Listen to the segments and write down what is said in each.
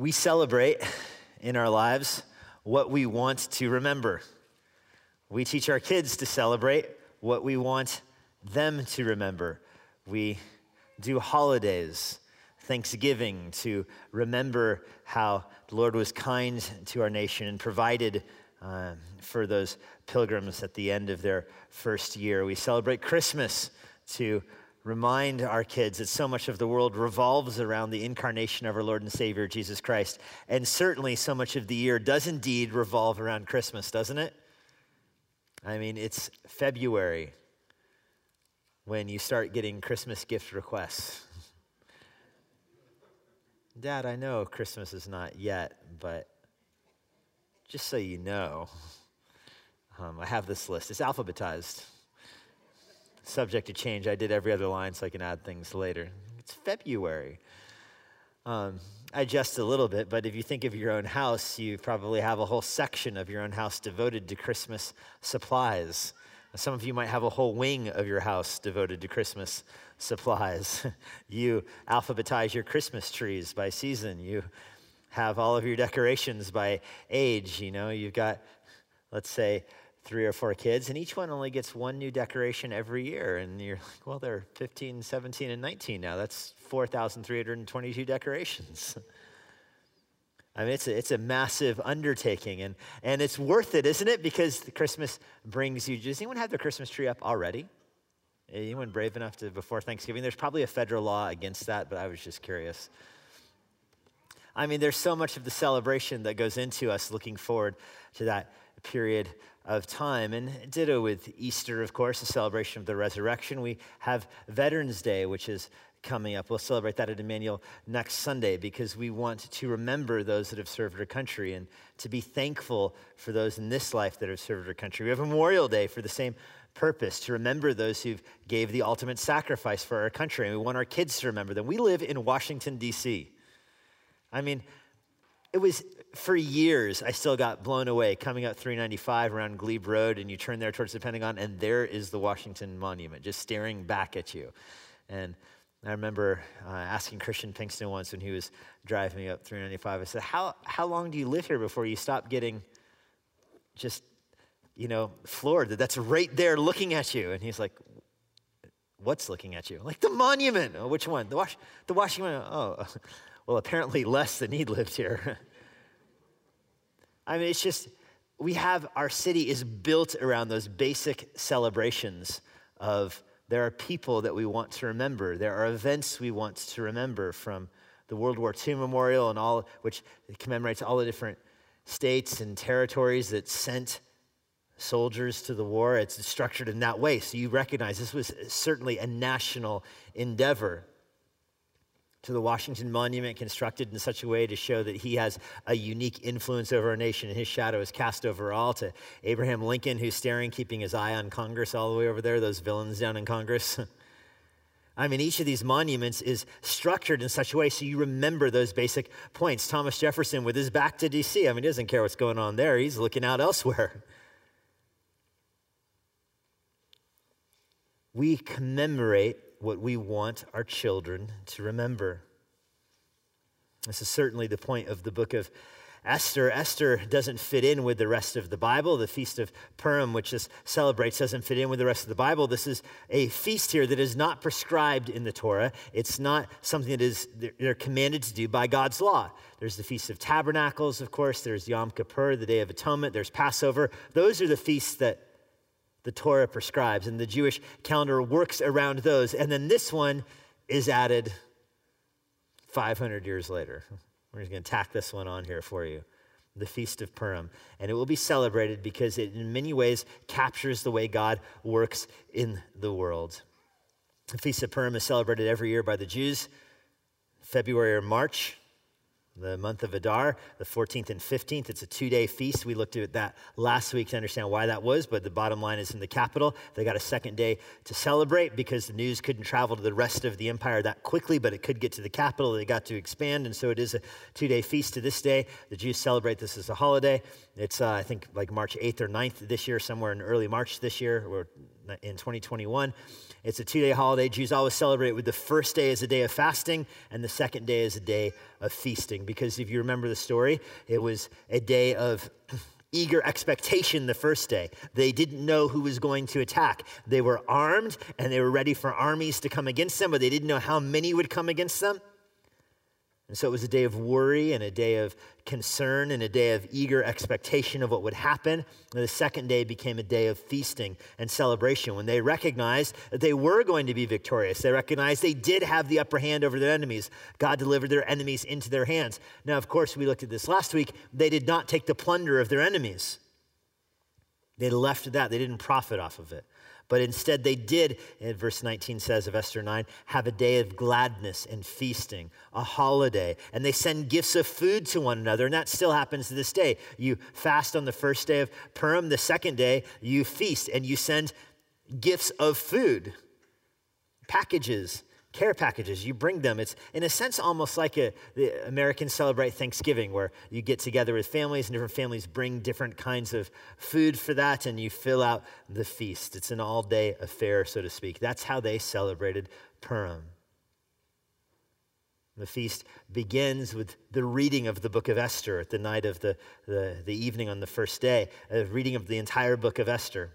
We celebrate in our lives what we want to remember. We teach our kids to celebrate what we want them to remember. We do holidays, Thanksgiving, to remember how the Lord was kind to our nation and provided uh, for those pilgrims at the end of their first year. We celebrate Christmas to remind our kids that so much of the world revolves around the incarnation of our Lord and Savior, Jesus Christ. And certainly so much of the year does indeed revolve around Christmas, doesn't it? I mean, it's February when you start getting Christmas gift requests. Dad, I know Christmas is not yet, but just so you know, um, I have this list. It's alphabetized subject to change. I did every other line so I can add things later. It's February. Um, I adjust a little bit, but if you think of your own house, you probably have a whole section of your own house devoted to Christmas supplies. Some of you might have a whole wing of your house devoted to Christmas supplies. you alphabetize your Christmas trees by season. You have all of your decorations by age. You know, you've got, let's say, three or four kids, and each one only gets one new decoration every year. And you're like, well, they're 15, 17, and 19 now. That's 4,322 decorations. I mean, it's a, it's a massive undertaking, and, and it's worth it, isn't it? Because Christmas brings you. Does anyone have their Christmas tree up already? Anyone brave enough to before Thanksgiving? There's probably a federal law against that, but I was just curious. I mean, there's so much of the celebration that goes into us looking forward to that period of time. And ditto with Easter, of course, the celebration of the resurrection. We have Veterans Day, which is coming up. We'll celebrate that at Emmanuel next Sunday because we want to remember those that have served our country and to be thankful for those in this life that have served our country. We have Memorial Day for the same purpose to remember those who gave the ultimate sacrifice for our country and we want our kids to remember them. We live in Washington D.C. I mean, it was for years, I still got blown away coming up 395 around Glebe Road, and you turn there towards the Pentagon, and there is the Washington Monument just staring back at you. And I remember uh, asking Christian Pinkston once when he was driving me up 395, I said, how, how long do you live here before you stop getting just, you know, floored that that's right there looking at you? And he's like, What's looking at you? Like the monument. Oh, which one? The, Wash- the Washington. Oh, well, apparently less than he lived here. I mean, it's just, we have, our city is built around those basic celebrations of there are people that we want to remember. There are events we want to remember from the World War II Memorial and all, which commemorates all the different states and territories that sent soldiers to the war. It's structured in that way. So you recognize this was certainly a national endeavor to the Washington Monument constructed in such a way to show that he has a unique influence over our nation and his shadow is cast over all, to Abraham Lincoln, who's staring, keeping his eye on Congress all the way over there, those villains down in Congress. I mean, each of these monuments is structured in such a way so you remember those basic points. Thomas Jefferson, with his back to DC, I mean, he doesn't care what's going on there, he's looking out elsewhere. We commemorate what we want our children to remember. This is certainly the point of the book of Esther. Esther doesn't fit in with the rest of the Bible. The Feast of Purim, which this celebrates, doesn't fit in with the rest of the Bible. This is a feast here that is not prescribed in the Torah. It's not something that is they're commanded to do by God's law. There's the Feast of Tabernacles, of course. There's Yom Kippur, the Day of Atonement. There's Passover. Those are the feasts that the Torah prescribes, and the Jewish calendar works around those. And then this one is added 500 years later. We're just going to tack this one on here for you the Feast of Purim. And it will be celebrated because it, in many ways, captures the way God works in the world. The Feast of Purim is celebrated every year by the Jews, February or March the month of Adar, the 14th and 15th. It's a two day feast. We looked at that last week to understand why that was, but the bottom line is in the capital. They got a second day to celebrate because the news couldn't travel to the rest of the empire that quickly, but it could get to the capital. They got to expand, and so it is a two day feast to this day. The Jews celebrate this as a holiday. It's, uh, I think, like March 8th or 9th this year, somewhere in early March this year, or in 2021. It's a two day holiday. Jews always celebrate with the first day as a day of fasting and the second day as a day of feasting. Because if you remember the story, it was a day of eager expectation the first day. They didn't know who was going to attack. They were armed and they were ready for armies to come against them, but they didn't know how many would come against them. And so it was a day of worry and a day of concern and a day of eager expectation of what would happen. And the second day became a day of feasting and celebration when they recognized that they were going to be victorious. They recognized they did have the upper hand over their enemies. God delivered their enemies into their hands. Now, of course, we looked at this last week. They did not take the plunder of their enemies, they left that, they didn't profit off of it. But instead, they did, verse 19 says of Esther 9, have a day of gladness and feasting, a holiday. And they send gifts of food to one another. And that still happens to this day. You fast on the first day of Purim, the second day, you feast and you send gifts of food, packages care packages. You bring them. It's in a sense almost like a, the Americans celebrate Thanksgiving, where you get together with families and different families bring different kinds of food for that, and you fill out the feast. It's an all day affair, so to speak. That's how they celebrated Purim. The feast begins with the reading of the book of Esther at the night of the, the, the evening on the first day, a reading of the entire book of Esther.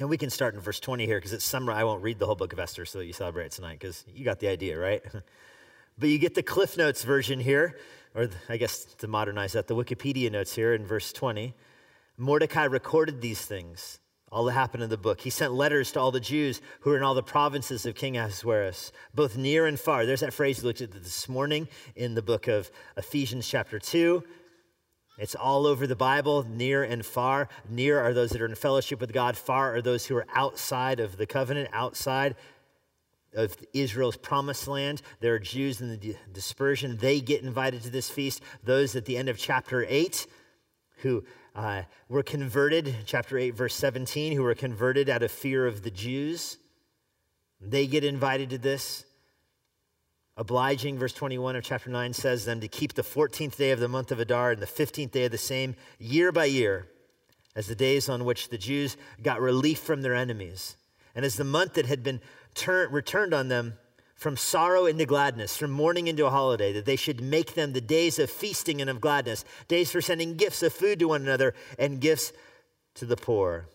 And we can start in verse 20 here because it's summer. I won't read the whole book of Esther so that you celebrate tonight because you got the idea, right? but you get the Cliff Notes version here, or I guess to modernize that, the Wikipedia notes here in verse 20. Mordecai recorded these things, all that happened in the book. He sent letters to all the Jews who were in all the provinces of King Ahasuerus, both near and far. There's that phrase you looked at this morning in the book of Ephesians, chapter 2. It's all over the Bible, near and far. Near are those that are in fellowship with God, far are those who are outside of the covenant, outside of Israel's promised land. There are Jews in the dispersion. They get invited to this feast. Those at the end of chapter 8 who uh, were converted, chapter 8, verse 17, who were converted out of fear of the Jews, they get invited to this obliging, verse 21 of chapter 9 says them to keep the 14th day of the month of Adar and the 15th day of the same year by year as the days on which the Jews got relief from their enemies. And as the month that had been turn, returned on them from sorrow into gladness, from mourning into a holiday, that they should make them the days of feasting and of gladness, days for sending gifts of food to one another and gifts to the poor.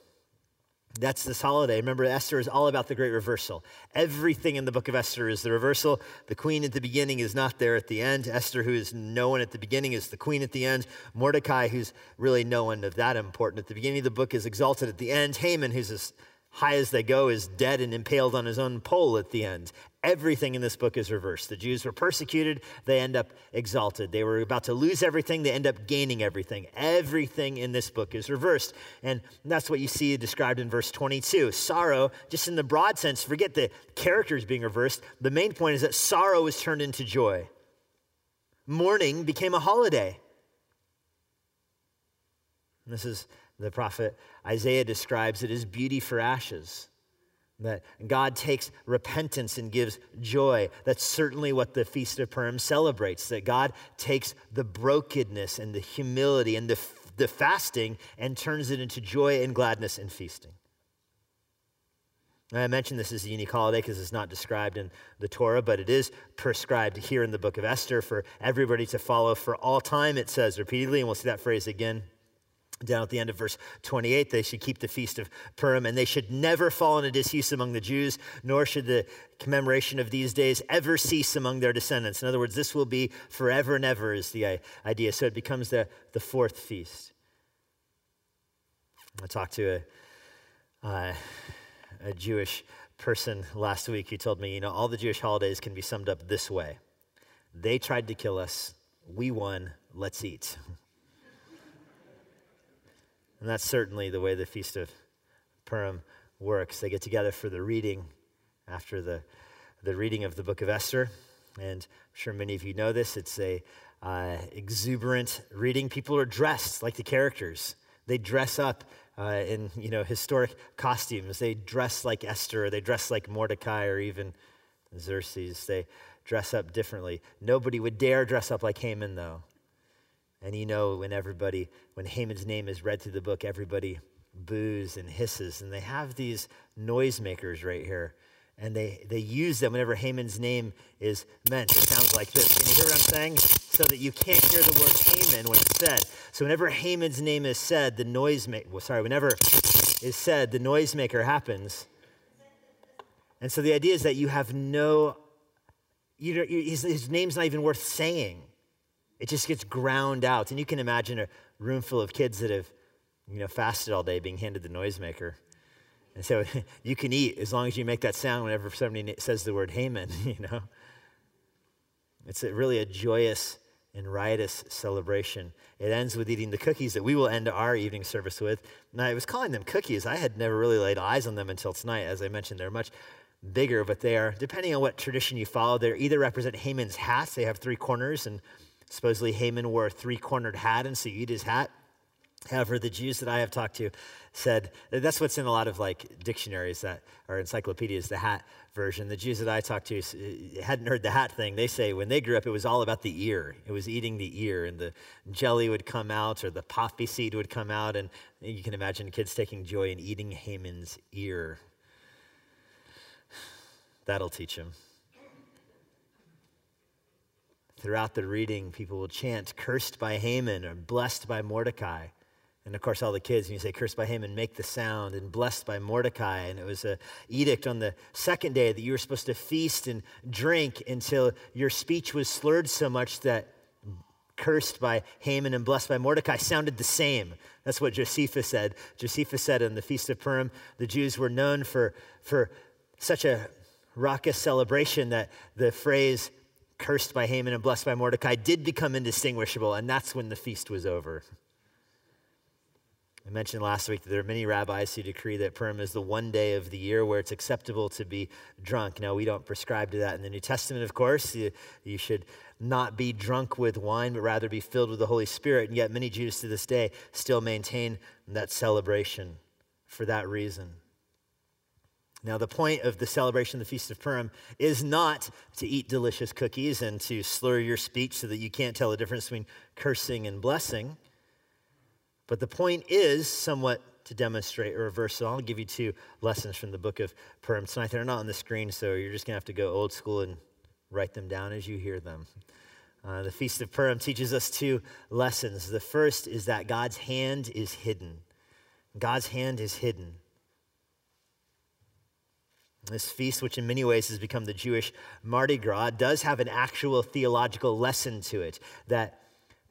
That's this holiday. Remember, Esther is all about the great reversal. Everything in the book of Esther is the reversal. The queen at the beginning is not there at the end. Esther, who is no one at the beginning, is the queen at the end. Mordecai, who's really no one of that important at the beginning of the book, is exalted at the end. Haman, who's as high as they go, is dead and impaled on his own pole at the end. Everything in this book is reversed. The Jews were persecuted, they end up exalted. They were about to lose everything, they end up gaining everything. Everything in this book is reversed. And that's what you see described in verse 22. Sorrow, just in the broad sense, forget the characters being reversed. The main point is that sorrow was turned into joy. Mourning became a holiday. And this is the prophet Isaiah describes it as beauty for ashes. That God takes repentance and gives joy. That's certainly what the Feast of Purim celebrates. That God takes the brokenness and the humility and the, the fasting and turns it into joy and gladness and feasting. I mentioned this as a unique holiday because it's not described in the Torah, but it is prescribed here in the book of Esther for everybody to follow for all time, it says repeatedly, and we'll see that phrase again down at the end of verse 28, they should keep the feast of Purim, and they should never fall into disuse among the Jews, nor should the commemoration of these days ever cease among their descendants. In other words, this will be forever and ever, is the idea. So it becomes the, the fourth feast. I talked to a, uh, a Jewish person last week who told me, you know, all the Jewish holidays can be summed up this way they tried to kill us, we won, let's eat. And that's certainly the way the Feast of Purim works. They get together for the reading after the, the reading of the book of Esther. And I'm sure many of you know this. It's a uh, exuberant reading. People are dressed like the characters. They dress up uh, in you know historic costumes. They dress like Esther. Or they dress like Mordecai or even Xerxes. They dress up differently. Nobody would dare dress up like Haman, though. And you know, when everybody, when Haman's name is read through the book, everybody boos and hisses, and they have these noisemakers right here. And they, they use them whenever Haman's name is meant. It sounds like this. Can you hear what I'm saying? So that you can't hear the word Haman when it's said. So whenever Haman's name is said, the noisemaker, well, sorry, whenever is said, the noisemaker happens. And so the idea is that you have no, you know, his, his name's not even worth saying. It just gets ground out. And you can imagine a room full of kids that have, you know, fasted all day being handed the noisemaker. And so you can eat as long as you make that sound whenever somebody says the word Haman, you know. It's a, really a joyous and riotous celebration. It ends with eating the cookies that we will end our evening service with. Now, I was calling them cookies. I had never really laid eyes on them until tonight. As I mentioned, they're much bigger, but they are, depending on what tradition you follow, they either represent Haman's hats. They have three corners, and supposedly Haman wore a three cornered hat, and so you eat his hat. However, the Jews that I have talked to said that's what's in a lot of like dictionaries that or encyclopedias, the hat version. The Jews that I talked to uh, hadn't heard the hat thing. They say when they grew up, it was all about the ear. It was eating the ear, and the jelly would come out, or the poppy seed would come out, and you can imagine kids taking joy in eating Haman's ear. That'll teach them. Throughout the reading, people will chant, cursed by Haman or blessed by Mordecai. And of course, all the kids, when you say cursed by Haman, make the sound, and blessed by Mordecai. And it was an edict on the second day that you were supposed to feast and drink until your speech was slurred so much that cursed by Haman and blessed by Mordecai sounded the same. That's what Josephus said. Josephus said on the Feast of Purim, the Jews were known for, for such a raucous celebration that the phrase cursed by Haman and blessed by Mordecai did become indistinguishable, and that's when the feast was over. I mentioned last week that there are many rabbis who decree that Purim is the one day of the year where it's acceptable to be drunk. Now, we don't prescribe to that in the New Testament, of course. You, you should not be drunk with wine, but rather be filled with the Holy Spirit. And yet, many Jews to this day still maintain that celebration for that reason. Now, the point of the celebration of the Feast of Purim is not to eat delicious cookies and to slur your speech so that you can't tell the difference between cursing and blessing. But the point is somewhat to demonstrate a reversal. I'll give you two lessons from the book of Purim tonight. They're not on the screen, so you're just going to have to go old school and write them down as you hear them. Uh, the Feast of Purim teaches us two lessons. The first is that God's hand is hidden. God's hand is hidden. This feast, which in many ways has become the Jewish Mardi Gras, does have an actual theological lesson to it that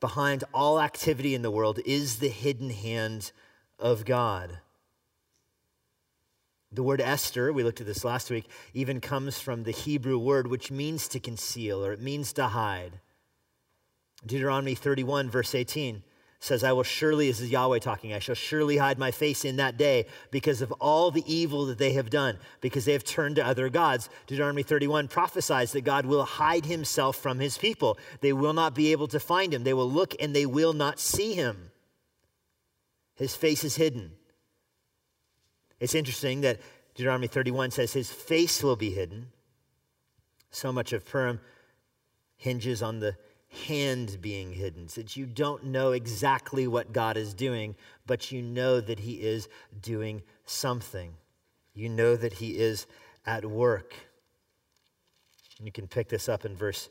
behind all activity in the world is the hidden hand of God. The word Esther, we looked at this last week, even comes from the Hebrew word which means to conceal or it means to hide. Deuteronomy 31, verse 18 says, I will surely, this is Yahweh talking, I shall surely hide my face in that day because of all the evil that they have done, because they have turned to other gods. Deuteronomy 31 prophesies that God will hide himself from his people. They will not be able to find him. They will look and they will not see him. His face is hidden. It's interesting that Deuteronomy 31 says his face will be hidden. So much of Purim hinges on the hand being hidden, so that you don't know exactly what God is doing, but you know that He is doing something. You know that He is at work. And you can pick this up in verse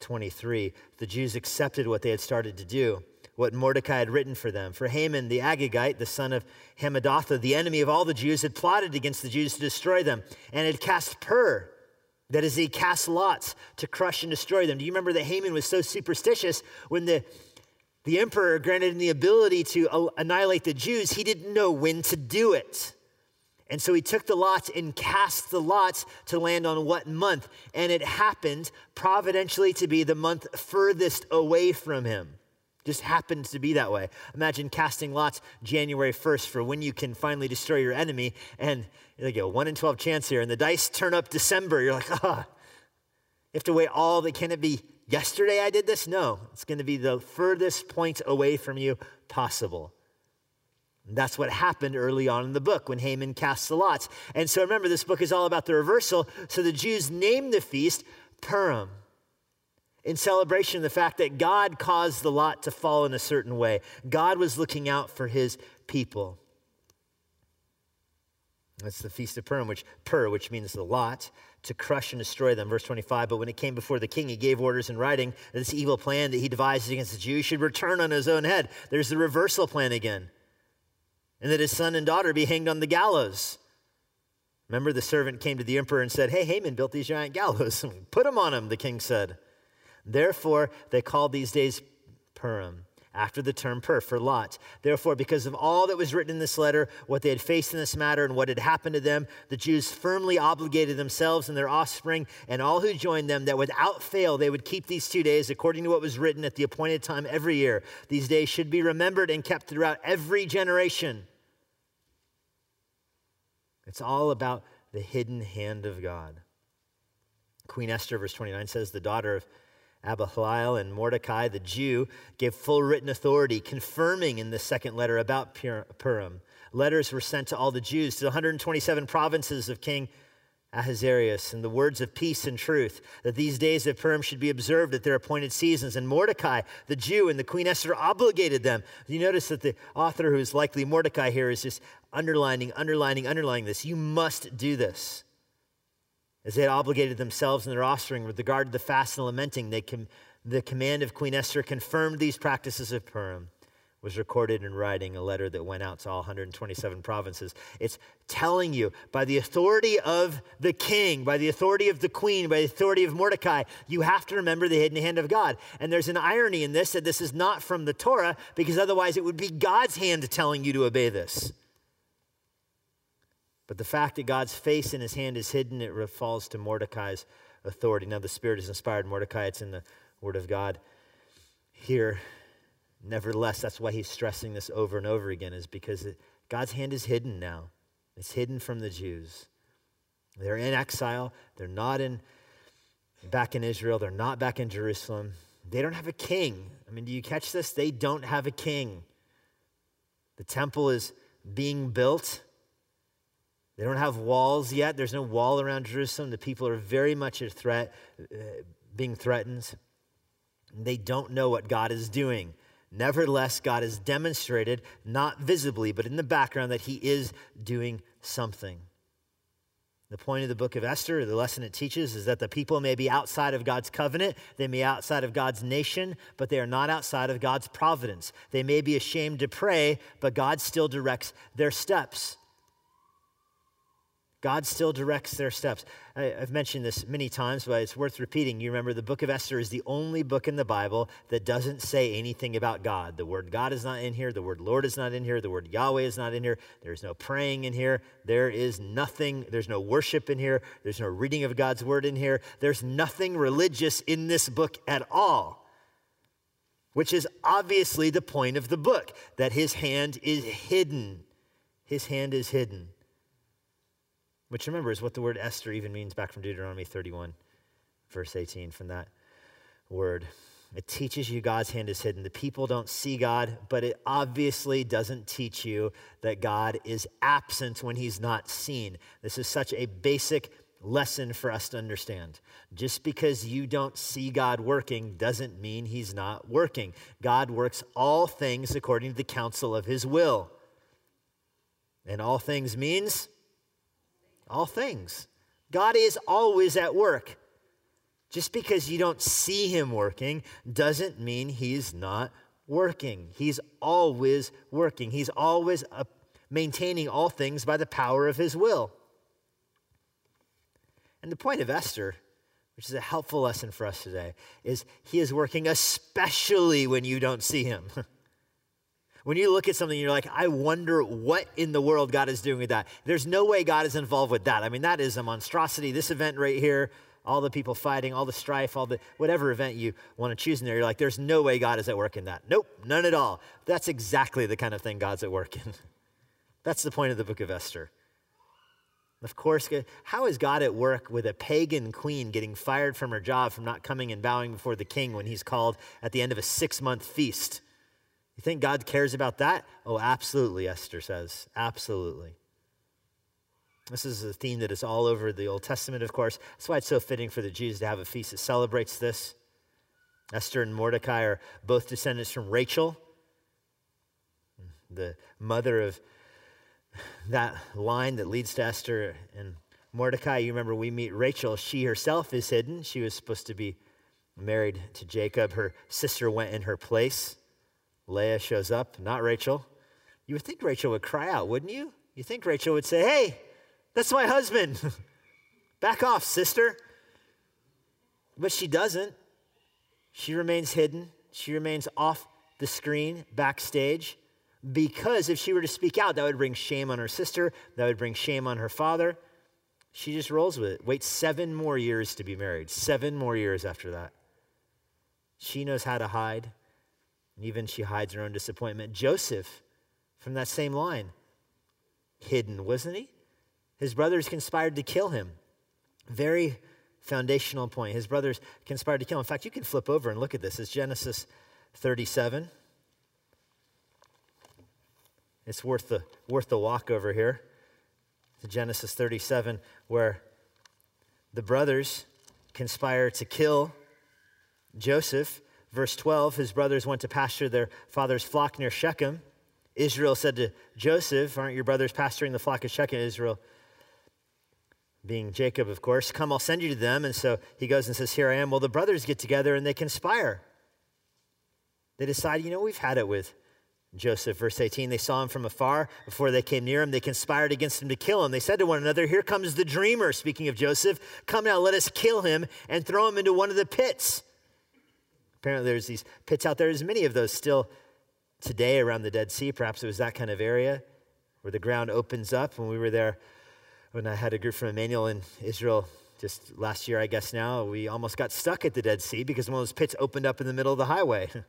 23. The Jews accepted what they had started to do, what Mordecai had written for them. For Haman the Agagite, the son of Hammedatha, the enemy of all the Jews, had plotted against the Jews to destroy them and had cast pur that is, he cast lots to crush and destroy them. Do you remember that Haman was so superstitious when the, the emperor granted him the ability to annihilate the Jews? He didn't know when to do it. And so he took the lots and cast the lots to land on what month? And it happened providentially to be the month furthest away from him. Just happened to be that way. Imagine casting lots January 1st for when you can finally destroy your enemy, and like a 1 in 12 chance here, and the dice turn up December. You're like, ah, oh, you have to wait all the, can it be yesterday I did this? No, it's going to be the furthest point away from you possible. That's what happened early on in the book when Haman cast the lots. And so remember, this book is all about the reversal. So the Jews named the feast Purim in celebration of the fact that God caused the lot to fall in a certain way. God was looking out for his people. That's the Feast of Purim, which Pur, which means the lot, to crush and destroy them. Verse 25. But when it came before the king, he gave orders in writing that this evil plan that he devised against the Jews should return on his own head. There's the reversal plan again. And that his son and daughter be hanged on the gallows. Remember, the servant came to the emperor and said, Hey, Haman built these giant gallows. Put them on him, the king said. Therefore, they called these days Purim after the term Pur for Lot. Therefore, because of all that was written in this letter, what they had faced in this matter, and what had happened to them, the Jews firmly obligated themselves and their offspring and all who joined them that without fail they would keep these two days according to what was written at the appointed time every year. These days should be remembered and kept throughout every generation. It's all about the hidden hand of God. Queen Esther, verse 29 says, the daughter of Abihail and Mordecai, the Jew, gave full written authority, confirming in the second letter about Purim. Letters were sent to all the Jews, to the 127 provinces of King Ahasuerus, and the words of peace and truth, that these days of Purim should be observed at their appointed seasons. And Mordecai, the Jew, and the Queen Esther obligated them. You notice that the author, who is likely Mordecai here, is just underlining, underlining, underlining this. You must do this as they had obligated themselves and their offspring with regard to the fast and lamenting, they com- the command of Queen Esther confirmed these practices of Purim was recorded in writing, a letter that went out to all 127 provinces. It's telling you by the authority of the king, by the authority of the queen, by the authority of Mordecai, you have to remember the hidden hand of God. And there's an irony in this that this is not from the Torah, because otherwise it would be God's hand telling you to obey this. But the fact that God's face in his hand is hidden, it falls to Mordecai's authority. Now, the Spirit has inspired Mordecai, it's in the Word of God here. Nevertheless, that's why he's stressing this over and over again, is because God's hand is hidden now. It's hidden from the Jews. They're in exile. They're not in back in Israel. They're not back in Jerusalem. They don't have a king. I mean, do you catch this? They don't have a king. The temple is being built. They don't have walls yet. There's no wall around Jerusalem. The people are very much a threat, uh, being threatened. They don't know what God is doing. Nevertheless, God has demonstrated, not visibly, but in the background, that He is doing something. The point of the book of Esther, the lesson it teaches, is that the people may be outside of God's covenant, they may be outside of God's nation, but they are not outside of God's providence. They may be ashamed to pray, but God still directs their steps. God still directs their steps. I, have mentioned this many times, but it's worth repeating. You remember the book of Esther is the only book in the Bible that doesn't say anything about God. The word God is not in here. The word Lord is not in here. The word Yahweh is not in here. There's no praying in here. There is nothing. There's no worship in here. There's no reading of God's word in here. There's nothing religious in this book at all which is obviously the point of the book that his hand is hidden. His hand is hidden. Which remember is what the word Esther even means back from Deuteronomy 31, verse 18, from that word. It teaches you God's hand is hidden. The people don't see God, but it obviously doesn't teach you that God is absent when he's not seen. This is such a basic lesson for us to understand. Just because you don't see God working doesn't mean he's not working. God works all things according to the counsel of his will. And all things means all things. God is always at work. Just because you don't see him working doesn't mean he's not working. He's always working. He's always uh, maintaining all things by the power of his will. And the point of Esther, which is a helpful lesson for us today, is he is working especially when you don't see him. When you look at something, you're like, I wonder what in the world God is doing with that. There's no way God is involved with that. I mean, that is a monstrosity. This event right here, all the people fighting, all the strife, all the whatever event you want to choose in there, you're like, there's no way God is at work in that. Nope, none at all. That's exactly the kind of thing God's at work in. That's the point of the book of Esther. Of course, how is God at work with a pagan queen getting fired from her job from not coming and bowing before the king when he's called at the end of a six month feast? You think God cares about that? Oh, absolutely, Esther says. Absolutely. This is a theme that is all over the Old Testament, of course. That's why it's so fitting for the Jews to have a feast that celebrates this. Esther and Mordecai are both descendants from Rachel. the mother of that line that leads to Esther and Mordecai. You remember we meet Rachel. She herself is hidden. She was supposed to be married to Jacob. Her sister went in her place. Leah shows up, not Rachel. You would think Rachel would cry out, wouldn't you? You think Rachel would say, Hey, that's my husband. Back off, sister. But she doesn't. She remains hidden. She remains off the screen, backstage, because if she were to speak out, that would bring shame on her sister, that would bring shame on her father. She just rolls with it. Waits seven more years to be married, seven more years after that. She knows how to hide, and even she hides her own disappointment. Joseph, from that same line, hidden, wasn't he? His brothers conspired to kill him. Very foundational point. His brothers conspired to kill him. In fact, you can flip over and look at this. It's Genesis 37. It's worth the, worth the walk over here to Genesis 37, where the brothers conspire to kill Joseph. Verse 12 his brothers went to pasture their father's flock near Shechem. Israel said to Joseph, Aren't your brothers pasturing the flock of Shechem? Israel, being Jacob, of course, Come, I'll send you to them. And so he goes and says, Here I am. Well, the brothers get together and they conspire. They decide, you know, we've had it with Joseph, verse 18, they saw him from afar. Before they came near him, they conspired against him to kill him. They said to one another, Here comes the dreamer, speaking of Joseph. Come now, let us kill him and throw him into one of the pits. Apparently, there's these pits out there. There's many of those still today around the Dead Sea. Perhaps it was that kind of area where the ground opens up. When we were there, when I had a group from Emmanuel in Israel just last year, I guess now, we almost got stuck at the Dead Sea because one of those pits opened up in the middle of the highway. and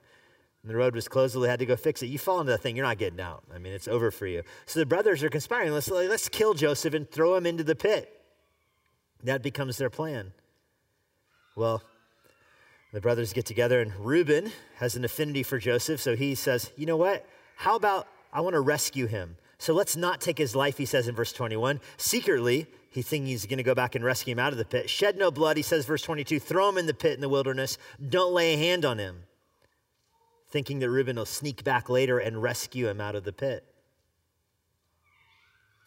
the road was closed, so they had to go fix it. You fall into that thing, you're not getting out. I mean, it's over for you. So the brothers are conspiring. Let's, let's kill Joseph and throw him into the pit. That becomes their plan. Well, the brothers get together, and Reuben has an affinity for Joseph, so he says, You know what? How about I want to rescue him? So let's not take his life, he says in verse 21. Secretly, he thinks he's going to go back and rescue him out of the pit. Shed no blood, he says, verse 22. Throw him in the pit in the wilderness. Don't lay a hand on him thinking that Reuben will sneak back later and rescue him out of the pit.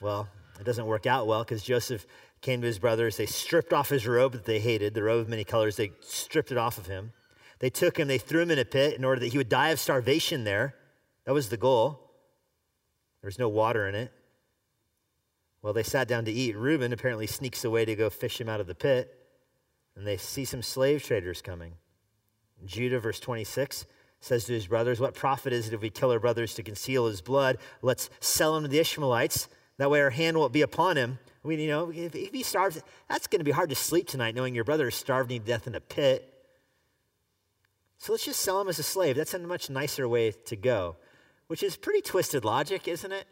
Well, it doesn't work out well because Joseph came to his brothers. They stripped off his robe that they hated, the robe of many colors. They stripped it off of him. They took him, they threw him in a pit in order that he would die of starvation there. That was the goal. There was no water in it. Well, they sat down to eat. Reuben apparently sneaks away to go fish him out of the pit, and they see some slave traders coming. Judah, verse 26, says to his brothers, What profit is it if we kill our brothers to conceal his blood? Let's sell him to the Ishmaelites. That way our hand won't be upon him. We, you know, if, if he starves, that's going to be hard to sleep tonight knowing your brother is starving to death in a pit. So let's just sell him as a slave. That's a much nicer way to go, which is pretty twisted logic, isn't it?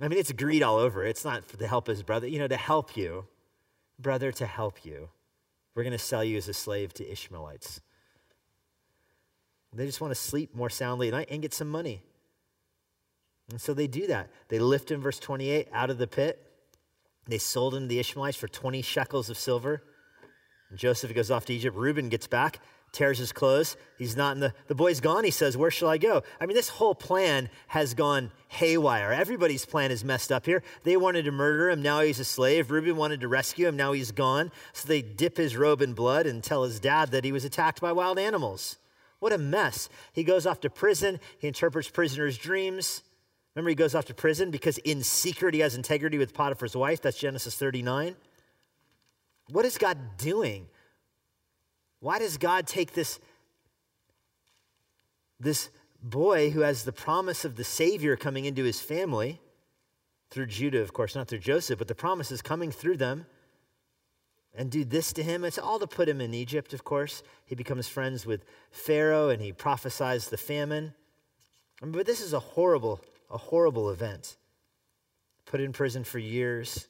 I mean, it's greed all over. It's not to help his brother, you know, to help you. Brother, to help you. We're going to sell you as a slave to Ishmaelites. They just want to sleep more soundly at night and get some money. And so they do that. They lift him, verse 28, out of the pit. They sold him to the Ishmaelites for 20 shekels of silver. And Joseph goes off to Egypt. Reuben gets back, tears his clothes. He's not in the, the boy's gone. He says, Where shall I go? I mean, this whole plan has gone haywire. Everybody's plan is messed up here. They wanted to murder him. Now he's a slave. Reuben wanted to rescue him. Now he's gone. So they dip his robe in blood and tell his dad that he was attacked by wild animals. What a mess. He goes off to prison. He interprets prisoners' dreams. Remember, he goes off to prison because in secret he has integrity with Potiphar's wife. That's Genesis 39. What is God doing? Why does God take this, this boy who has the promise of the Savior coming into his family through Judah, of course, not through Joseph, but the promise is coming through them? and do this to him. It's all to put him in Egypt, of course. He becomes friends with Pharaoh and he prophesies the famine. But this is a horrible, a horrible event. Put in prison for years,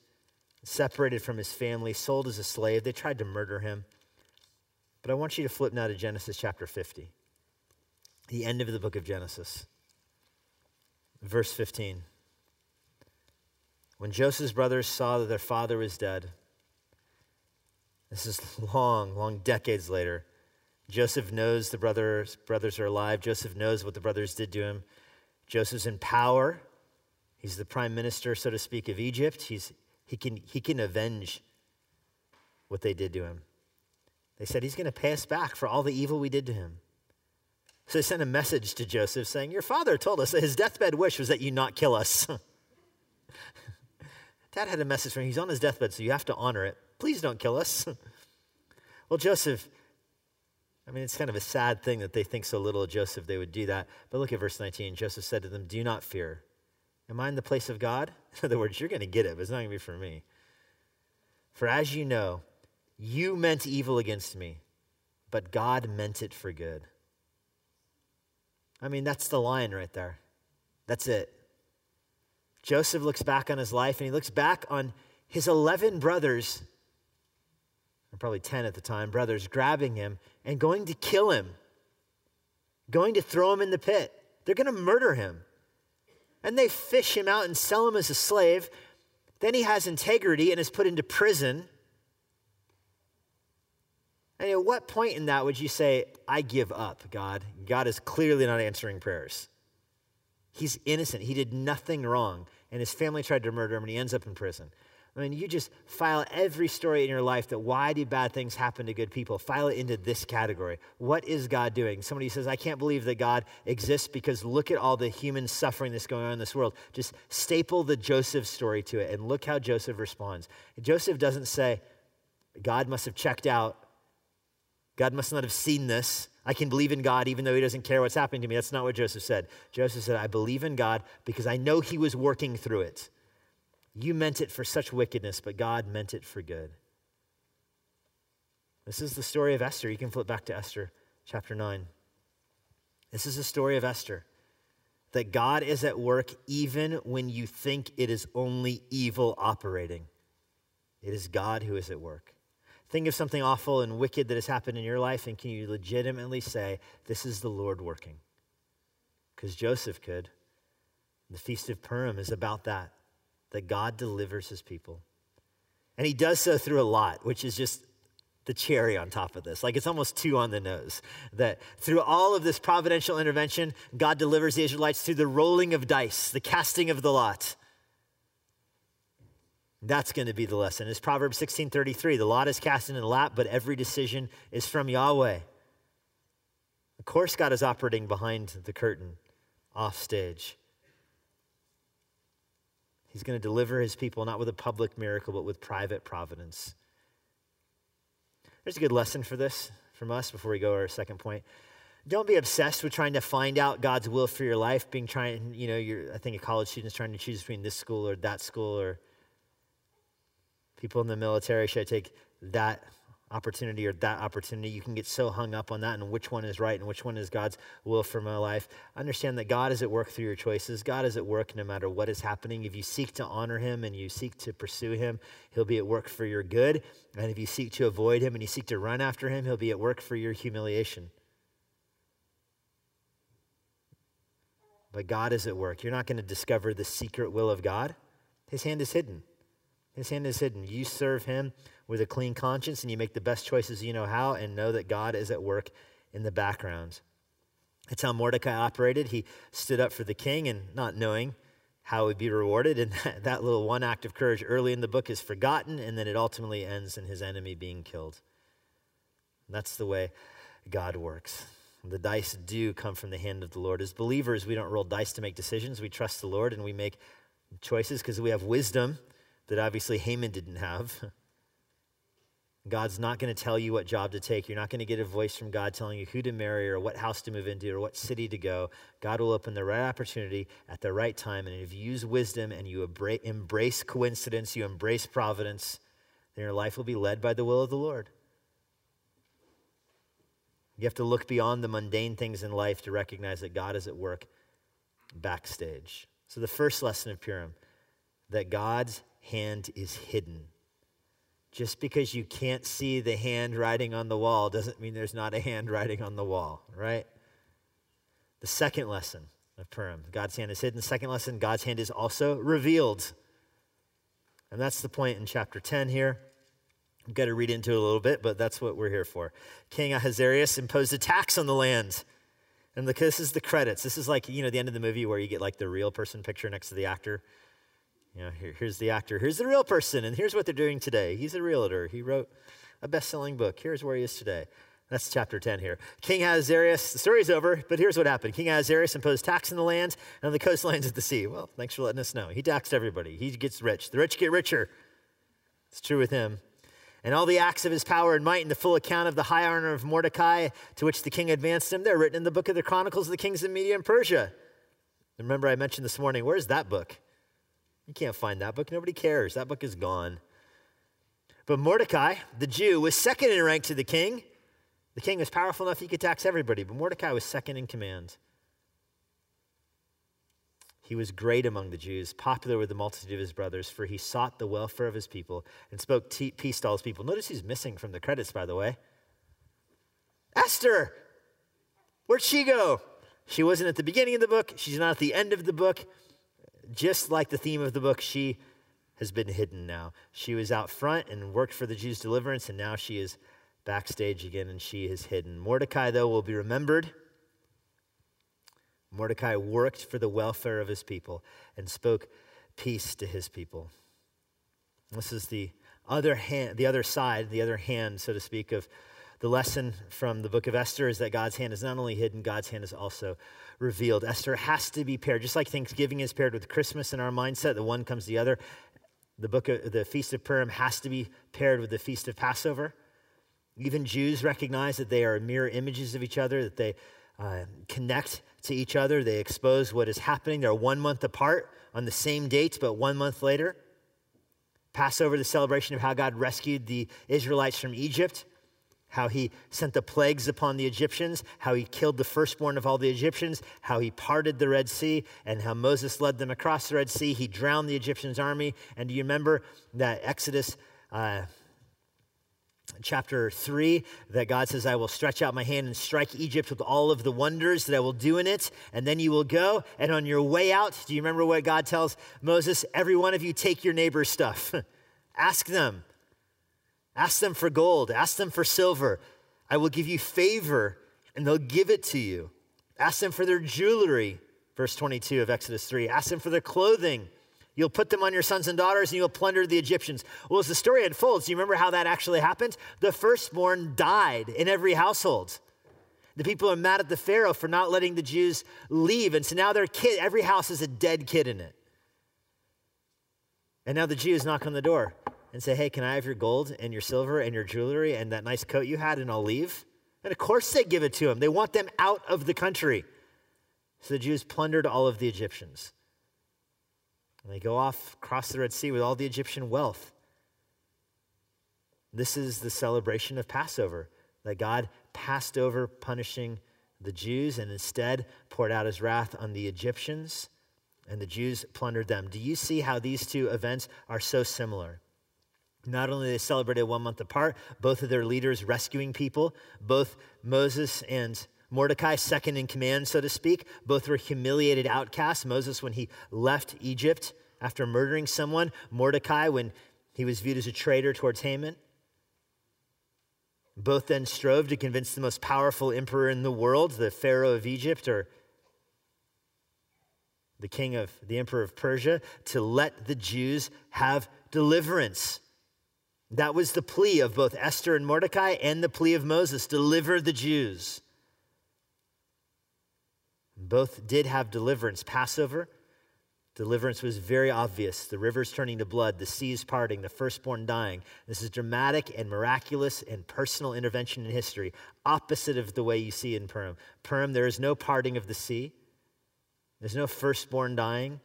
separated from his family, sold as a slave. They tried to murder him. But I want you to flip now to Genesis chapter 50, the end of the book of Genesis, verse 15. When Joseph's brothers saw that their father was dead, this is long, long decades later. Joseph knows the brothers, brothers are alive. Joseph knows what the brothers did to him. Joseph's in power. He's the prime minister, so to speak, of Egypt. He's, he, can, he can avenge what they did to him. They said, He's going to pay us back for all the evil we did to him. So they sent a message to Joseph saying, Your father told us that his deathbed wish was that you not kill us. Dad had a message for him. He's on his deathbed, so you have to honor it. Please don't kill us. well, Joseph, I mean, it's kind of a sad thing that they think so little of Joseph they would do that. But look at verse 19. Joseph said to them, Do not fear. Am I in the place of God? In other words, you're going to get it, but it's not going to be for me. For as you know, you meant evil against me, but God meant it for good. I mean, that's the line right there. That's it. Joseph looks back on his life and he looks back on his 11 brothers, or probably 10 at the time, brothers, grabbing him and going to kill him, going to throw him in the pit. They're going to murder him. And they fish him out and sell him as a slave. Then he has integrity and is put into prison. And at what point in that would you say, I give up, God? God is clearly not answering prayers. He's innocent. He did nothing wrong. And his family tried to murder him, and he ends up in prison. I mean, you just file every story in your life that why do bad things happen to good people? File it into this category. What is God doing? Somebody says, I can't believe that God exists because look at all the human suffering that's going on in this world. Just staple the Joseph story to it and look how Joseph responds. Joseph doesn't say, God must have checked out. God must not have seen this. I can believe in God even though he doesn't care what's happening to me. That's not what Joseph said. Joseph said, I believe in God because I know he was working through it. You meant it for such wickedness, but God meant it for good. This is the story of Esther. You can flip back to Esther chapter 9. This is the story of Esther that God is at work even when you think it is only evil operating. It is God who is at work. Think of something awful and wicked that has happened in your life, and can you legitimately say, This is the Lord working? Because Joseph could. The Feast of Purim is about that, that God delivers his people. And he does so through a lot, which is just the cherry on top of this. Like it's almost two on the nose. That through all of this providential intervention, God delivers the Israelites through the rolling of dice, the casting of the lot. That's going to be the lesson. It's Proverbs 16:33. The lot is cast in the lap, but every decision is from Yahweh. Of course, God is operating behind the curtain, off stage. He's going to deliver his people not with a public miracle, but with private providence. There's a good lesson for this from us before we go to our second point. Don't be obsessed with trying to find out God's will for your life, being trying, you know, you're, I think a college student's trying to choose between this school or that school or people in the military, should I take that opportunity or that opportunity? You can get so hung up on that and which one is right and which one is God's will for my life. Understand that God is at work through your choices. God is at work no matter what is happening. If you seek to honor Him and you seek to pursue Him, He'll be at work for your good. And if you seek to avoid Him and you seek to run after Him, He'll be at work for your humiliation. But God is at work. You're not going to discover the secret will of God, His hand is hidden. His hand is hidden. You serve him with a clean conscience and you make the best choices you know how and know that God is at work in the background. That's how Mordecai operated. He stood up for the king and not knowing how he would be rewarded. And that, that little one act of courage early in the book is forgotten, and then it ultimately ends in his enemy being killed. And that's the way God works. The dice do come from the hand of the Lord. As believers, we don't roll dice to make decisions. We trust the Lord and we make choices because we have wisdom that obviously Haman didn't have. God's not going to tell you what job to take. You're not going to get a voice from God telling you who to marry or what house to move into or what city to go. God will open the right opportunity at the right time. And if you use wisdom and you embrace coincidence, you embrace providence, then your life will be led by the will of the Lord. You have to look beyond the mundane things in life to recognize that God is at work backstage. So, the first lesson of Purim that God's hand is hidden. Just because you can't see the handwriting on the wall doesn't mean there's not a handwriting on the wall, right? The second lesson of Purim God's hand is hidden. The second lesson God's hand is also revealed. And that's the point in chapter 10 here. I've got to read into it a little bit, but that's what we're here for. King Ahasuerus imposed a tax on the land. And this is the credits. This is like, you know, the end of the movie where you get like the real person picture next to the actor. You know, here, here's the actor. Here's the real person, and here's what they're doing today. He's a realtor. He wrote a best selling book. Here's where he is today. That's chapter 10 here. King Ahasuerus, the story's over, but here's what happened. King Ahasuerus imposed tax in the lands and on the coastlines of the sea. Well, thanks for letting us know. He taxed everybody. He gets rich. The rich get richer. It's true with him. And all the acts of his power and might and the full account of the high honor of Mordecai to which the king advanced him, they're written in the book of the Chronicles of the Kings of Media and Persia. Remember, I mentioned this morning, where's that book? You can't find that book. Nobody cares. That book is gone. But Mordecai, the Jew, was second in rank to the king. The king was powerful enough he could tax everybody, but Mordecai was second in command. He was great among the Jews, popular with the multitude of his brothers, for he sought the welfare of his people and spoke peace to all his people. Notice he's missing from the credits, by the way. Esther! Where'd she go? She wasn't at the beginning of the book, she's not at the end of the book. Just like the theme of the book, she has been hidden now. She was out front and worked for the Jews' deliverance, and now she is backstage again and she is hidden. Mordecai, though, will be remembered. Mordecai worked for the welfare of his people and spoke peace to his people. This is the other hand, the other side, the other hand, so to speak, of the lesson from the book of Esther is that God's hand is not only hidden, God's hand is also revealed. Esther has to be paired, just like Thanksgiving is paired with Christmas in our mindset, the one comes the other. The book of the Feast of Purim has to be paired with the Feast of Passover. Even Jews recognize that they are mirror images of each other, that they uh, connect to each other. They expose what is happening. They're one month apart on the same dates, but one month later. Passover, the celebration of how God rescued the Israelites from Egypt, how he sent the plagues upon the Egyptians, how he killed the firstborn of all the Egyptians, how he parted the Red Sea, and how Moses led them across the Red Sea. He drowned the Egyptians' army. And do you remember that Exodus? Uh, chapter 3 that God says, I will stretch out my hand and strike Egypt with all of the wonders that I will do in it. And then you will go. And on your way out, do you remember what God tells Moses? Every one of you take your neighbor's stuff. Ask them. Ask them for gold. Ask them for silver. I will give you favor and they'll give it to you. Ask them for their jewelry. Verse 22 of Exodus 3. Ask them for their clothing. You'll put them on your sons and daughters and you'll plunder the Egyptians. Well, as the story unfolds, do you remember how that actually happened? The firstborn died in every household. The people are mad at the Pharaoh for not letting the Jews leave. And so now their kid, every house has a dead kid in it. And now the Jews knock on the door and say, Hey, can I have your gold and your silver and your jewelry and that nice coat you had and I'll leave? And of course they give it to them. They want them out of the country. So the Jews plundered all of the Egyptians. And they go off across the Red Sea with all the Egyptian wealth. This is the celebration of Passover, that God passed over punishing the Jews and instead poured out his wrath on the Egyptians, and the Jews plundered them. Do you see how these two events are so similar? Not only they celebrated one month apart, both of their leaders rescuing people, both Moses and Mordecai, second in command, so to speak. Both were humiliated outcasts. Moses, when he left Egypt after murdering someone, Mordecai, when he was viewed as a traitor towards Haman. Both then strove to convince the most powerful emperor in the world, the Pharaoh of Egypt, or the king of the emperor of Persia, to let the Jews have deliverance. That was the plea of both Esther and Mordecai and the plea of Moses deliver the Jews. Both did have deliverance. Passover, deliverance was very obvious. The rivers turning to blood, the seas parting, the firstborn dying. This is dramatic and miraculous and personal intervention in history, opposite of the way you see in Purim. Purim, there is no parting of the sea, there's no firstborn dying,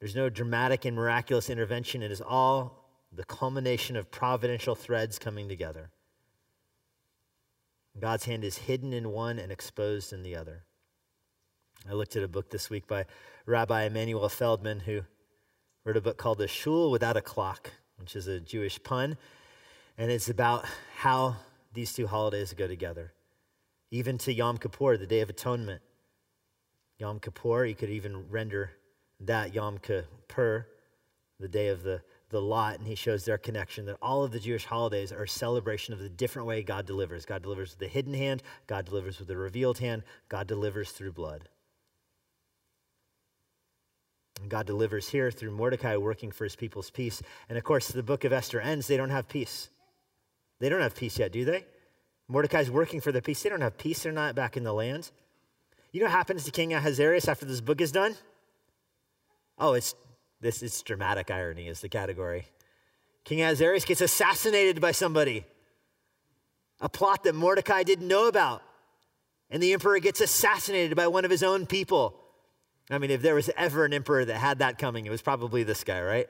there's no dramatic and miraculous intervention. It is all the culmination of providential threads coming together. God's hand is hidden in one and exposed in the other. I looked at a book this week by Rabbi Emanuel Feldman, who wrote a book called The Shul Without a Clock, which is a Jewish pun. And it's about how these two holidays go together. Even to Yom Kippur, the Day of Atonement. Yom Kippur, you could even render that Yom Kippur, the day of the, the lot and he shows their connection that all of the Jewish holidays are a celebration of the different way God delivers. God delivers with the hidden hand, God delivers with the revealed hand, God delivers through blood. And God delivers here through Mordecai working for his people's peace. And of course, the book of Esther ends, they don't have peace. They don't have peace yet, do they? Mordecai's working for the peace. They don't have peace. They're not back in the land. You know what happens to King Ahasuerus after this book is done? Oh, it's this is dramatic irony is the category. King Ahasuerus gets assassinated by somebody. A plot that Mordecai didn't know about. And the emperor gets assassinated by one of his own people. I mean, if there was ever an emperor that had that coming, it was probably this guy, right?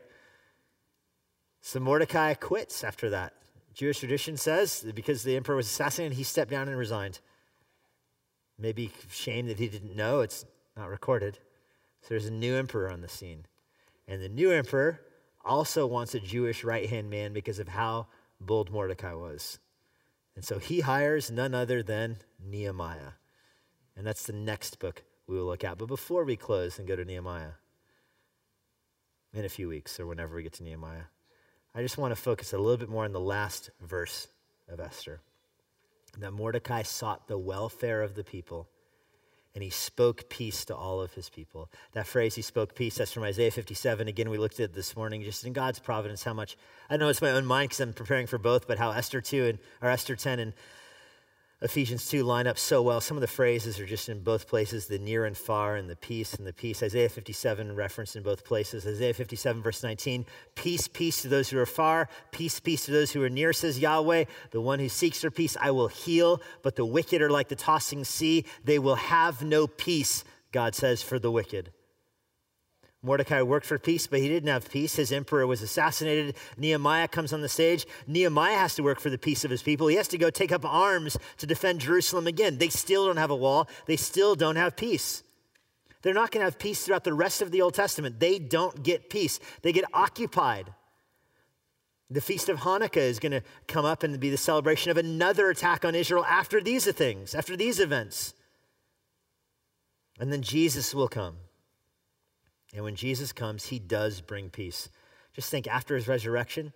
So Mordecai quits after that. Jewish tradition says that because the emperor was assassinated, he stepped down and resigned. Maybe shame that he didn't know, it's not recorded. So there's a new emperor on the scene. And the new emperor also wants a Jewish right hand man because of how bold Mordecai was. And so he hires none other than Nehemiah. And that's the next book we will look at. But before we close and go to Nehemiah, in a few weeks or whenever we get to Nehemiah, I just want to focus a little bit more on the last verse of Esther. That Mordecai sought the welfare of the people and he spoke peace to all of his people. That phrase, he spoke peace, that's from Isaiah 57. Again, we looked at it this morning, just in God's providence, how much, I know it's my own mind because I'm preparing for both, but how Esther 2 and, or Esther 10 and Ephesians 2 line up so well. Some of the phrases are just in both places the near and far, and the peace and the peace. Isaiah 57 referenced in both places. Isaiah 57, verse 19 Peace, peace to those who are far, peace, peace to those who are near, says Yahweh. The one who seeks for peace I will heal, but the wicked are like the tossing sea. They will have no peace, God says, for the wicked. Mordecai worked for peace, but he didn't have peace. His emperor was assassinated. Nehemiah comes on the stage. Nehemiah has to work for the peace of his people. He has to go take up arms to defend Jerusalem again. They still don't have a wall, they still don't have peace. They're not going to have peace throughout the rest of the Old Testament. They don't get peace, they get occupied. The Feast of Hanukkah is going to come up and be the celebration of another attack on Israel after these things, after these events. And then Jesus will come. And when Jesus comes, he does bring peace. Just think after his resurrection,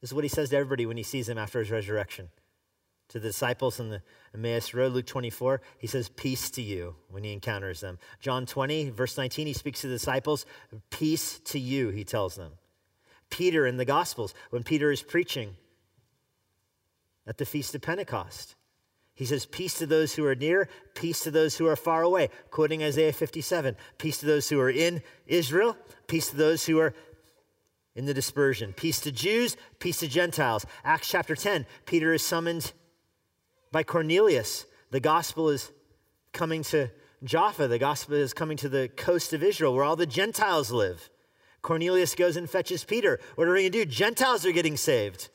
this is what he says to everybody when he sees him after his resurrection. To the disciples in the Emmaus Road, Luke 24, he says, Peace to you when he encounters them. John 20, verse 19, he speaks to the disciples, Peace to you, he tells them. Peter in the Gospels, when Peter is preaching at the Feast of Pentecost, he says, Peace to those who are near, peace to those who are far away. Quoting Isaiah 57 Peace to those who are in Israel, peace to those who are in the dispersion. Peace to Jews, peace to Gentiles. Acts chapter 10, Peter is summoned by Cornelius. The gospel is coming to Jaffa, the gospel is coming to the coast of Israel where all the Gentiles live. Cornelius goes and fetches Peter. What are we going to do? Gentiles are getting saved.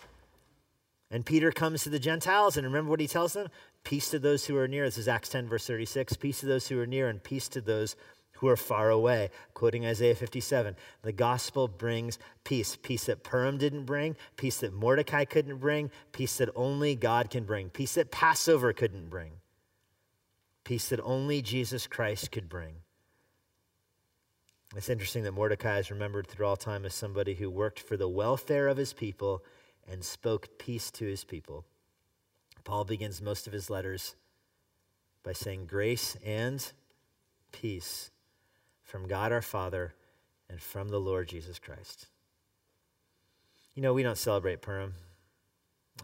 And Peter comes to the Gentiles, and remember what he tells them? Peace to those who are near. This is Acts 10, verse 36. Peace to those who are near, and peace to those who are far away. Quoting Isaiah 57. The gospel brings peace. Peace that Purim didn't bring, peace that Mordecai couldn't bring, peace that only God can bring, peace that Passover couldn't bring, peace that only Jesus Christ could bring. It's interesting that Mordecai is remembered through all time as somebody who worked for the welfare of his people and spoke peace to his people. Paul begins most of his letters by saying, Grace and peace from God our Father and from the Lord Jesus Christ. You know, we don't celebrate Purim.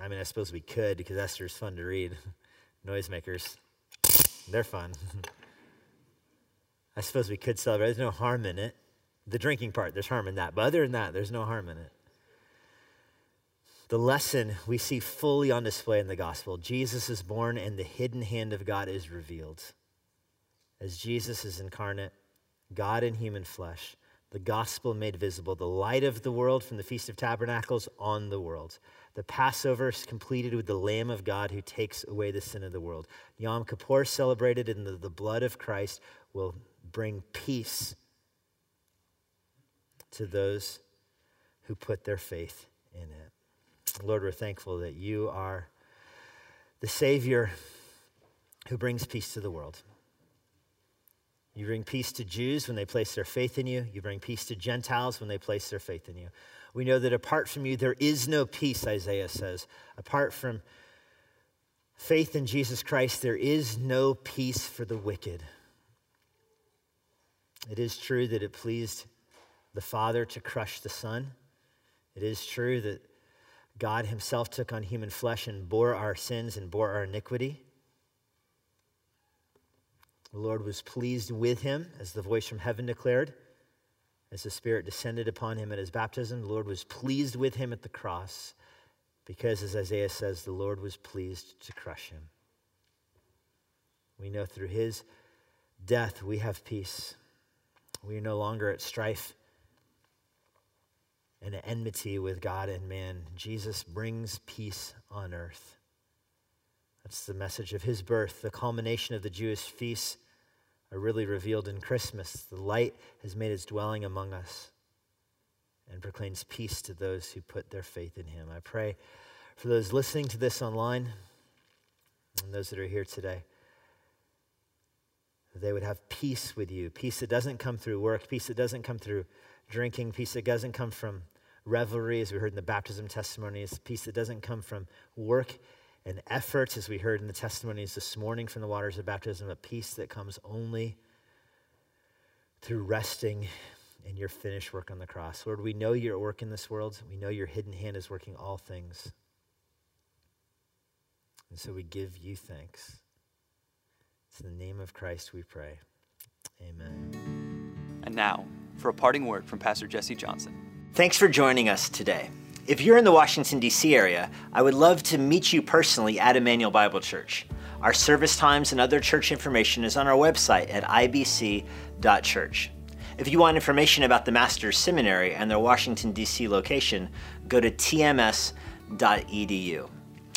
I mean, I suppose we could because Esther's fun to read. Noisemakers, they're fun. I suppose we could celebrate. There's no harm in it. The drinking part, there's harm in that. But other than that, there's no harm in it. The lesson we see fully on display in the gospel Jesus is born and the hidden hand of God is revealed. As Jesus is incarnate, God in human flesh, the gospel made visible, the light of the world from the Feast of Tabernacles on the world. The Passover is completed with the Lamb of God who takes away the sin of the world. Yom Kippur celebrated in the, the blood of Christ will bring peace to those who put their faith in it. Lord, we're thankful that you are the Savior who brings peace to the world. You bring peace to Jews when they place their faith in you. You bring peace to Gentiles when they place their faith in you. We know that apart from you, there is no peace, Isaiah says. Apart from faith in Jesus Christ, there is no peace for the wicked. It is true that it pleased the Father to crush the Son. It is true that God Himself took on human flesh and bore our sins and bore our iniquity. The Lord was pleased with him, as the voice from heaven declared, as the Spirit descended upon him at his baptism. The Lord was pleased with him at the cross, because, as Isaiah says, the Lord was pleased to crush him. We know through his death we have peace. We are no longer at strife and at enmity with God and man. Jesus brings peace on earth. That's the message of his birth, the culmination of the Jewish feasts are really revealed in Christmas. The light has made its dwelling among us and proclaims peace to those who put their faith in him. I pray for those listening to this online and those that are here today they would have peace with you, peace that doesn't come through work, peace that doesn't come through drinking, peace that doesn't come from revelry, as we heard in the baptism testimonies, peace that doesn't come from work and efforts, as we heard in the testimonies this morning from the waters of baptism, a peace that comes only through resting in your finished work on the cross. Lord, we know your work in this world. We know your hidden hand is working all things. And so we give you thanks. It's in the name of Christ we pray. Amen. And now, for a parting word from Pastor Jesse Johnson. Thanks for joining us today. If you're in the Washington, D.C. area, I would love to meet you personally at Immanuel Bible Church. Our service times and other church information is on our website at ibc.church. If you want information about the Master's Seminary and their Washington, D.C. location, go to tms.edu.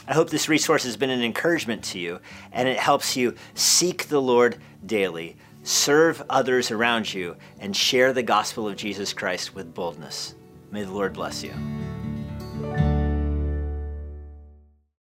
I hope this resource has been an encouragement to you and it helps you seek the Lord daily, Serve others around you and share the gospel of Jesus Christ with boldness. May the Lord bless you.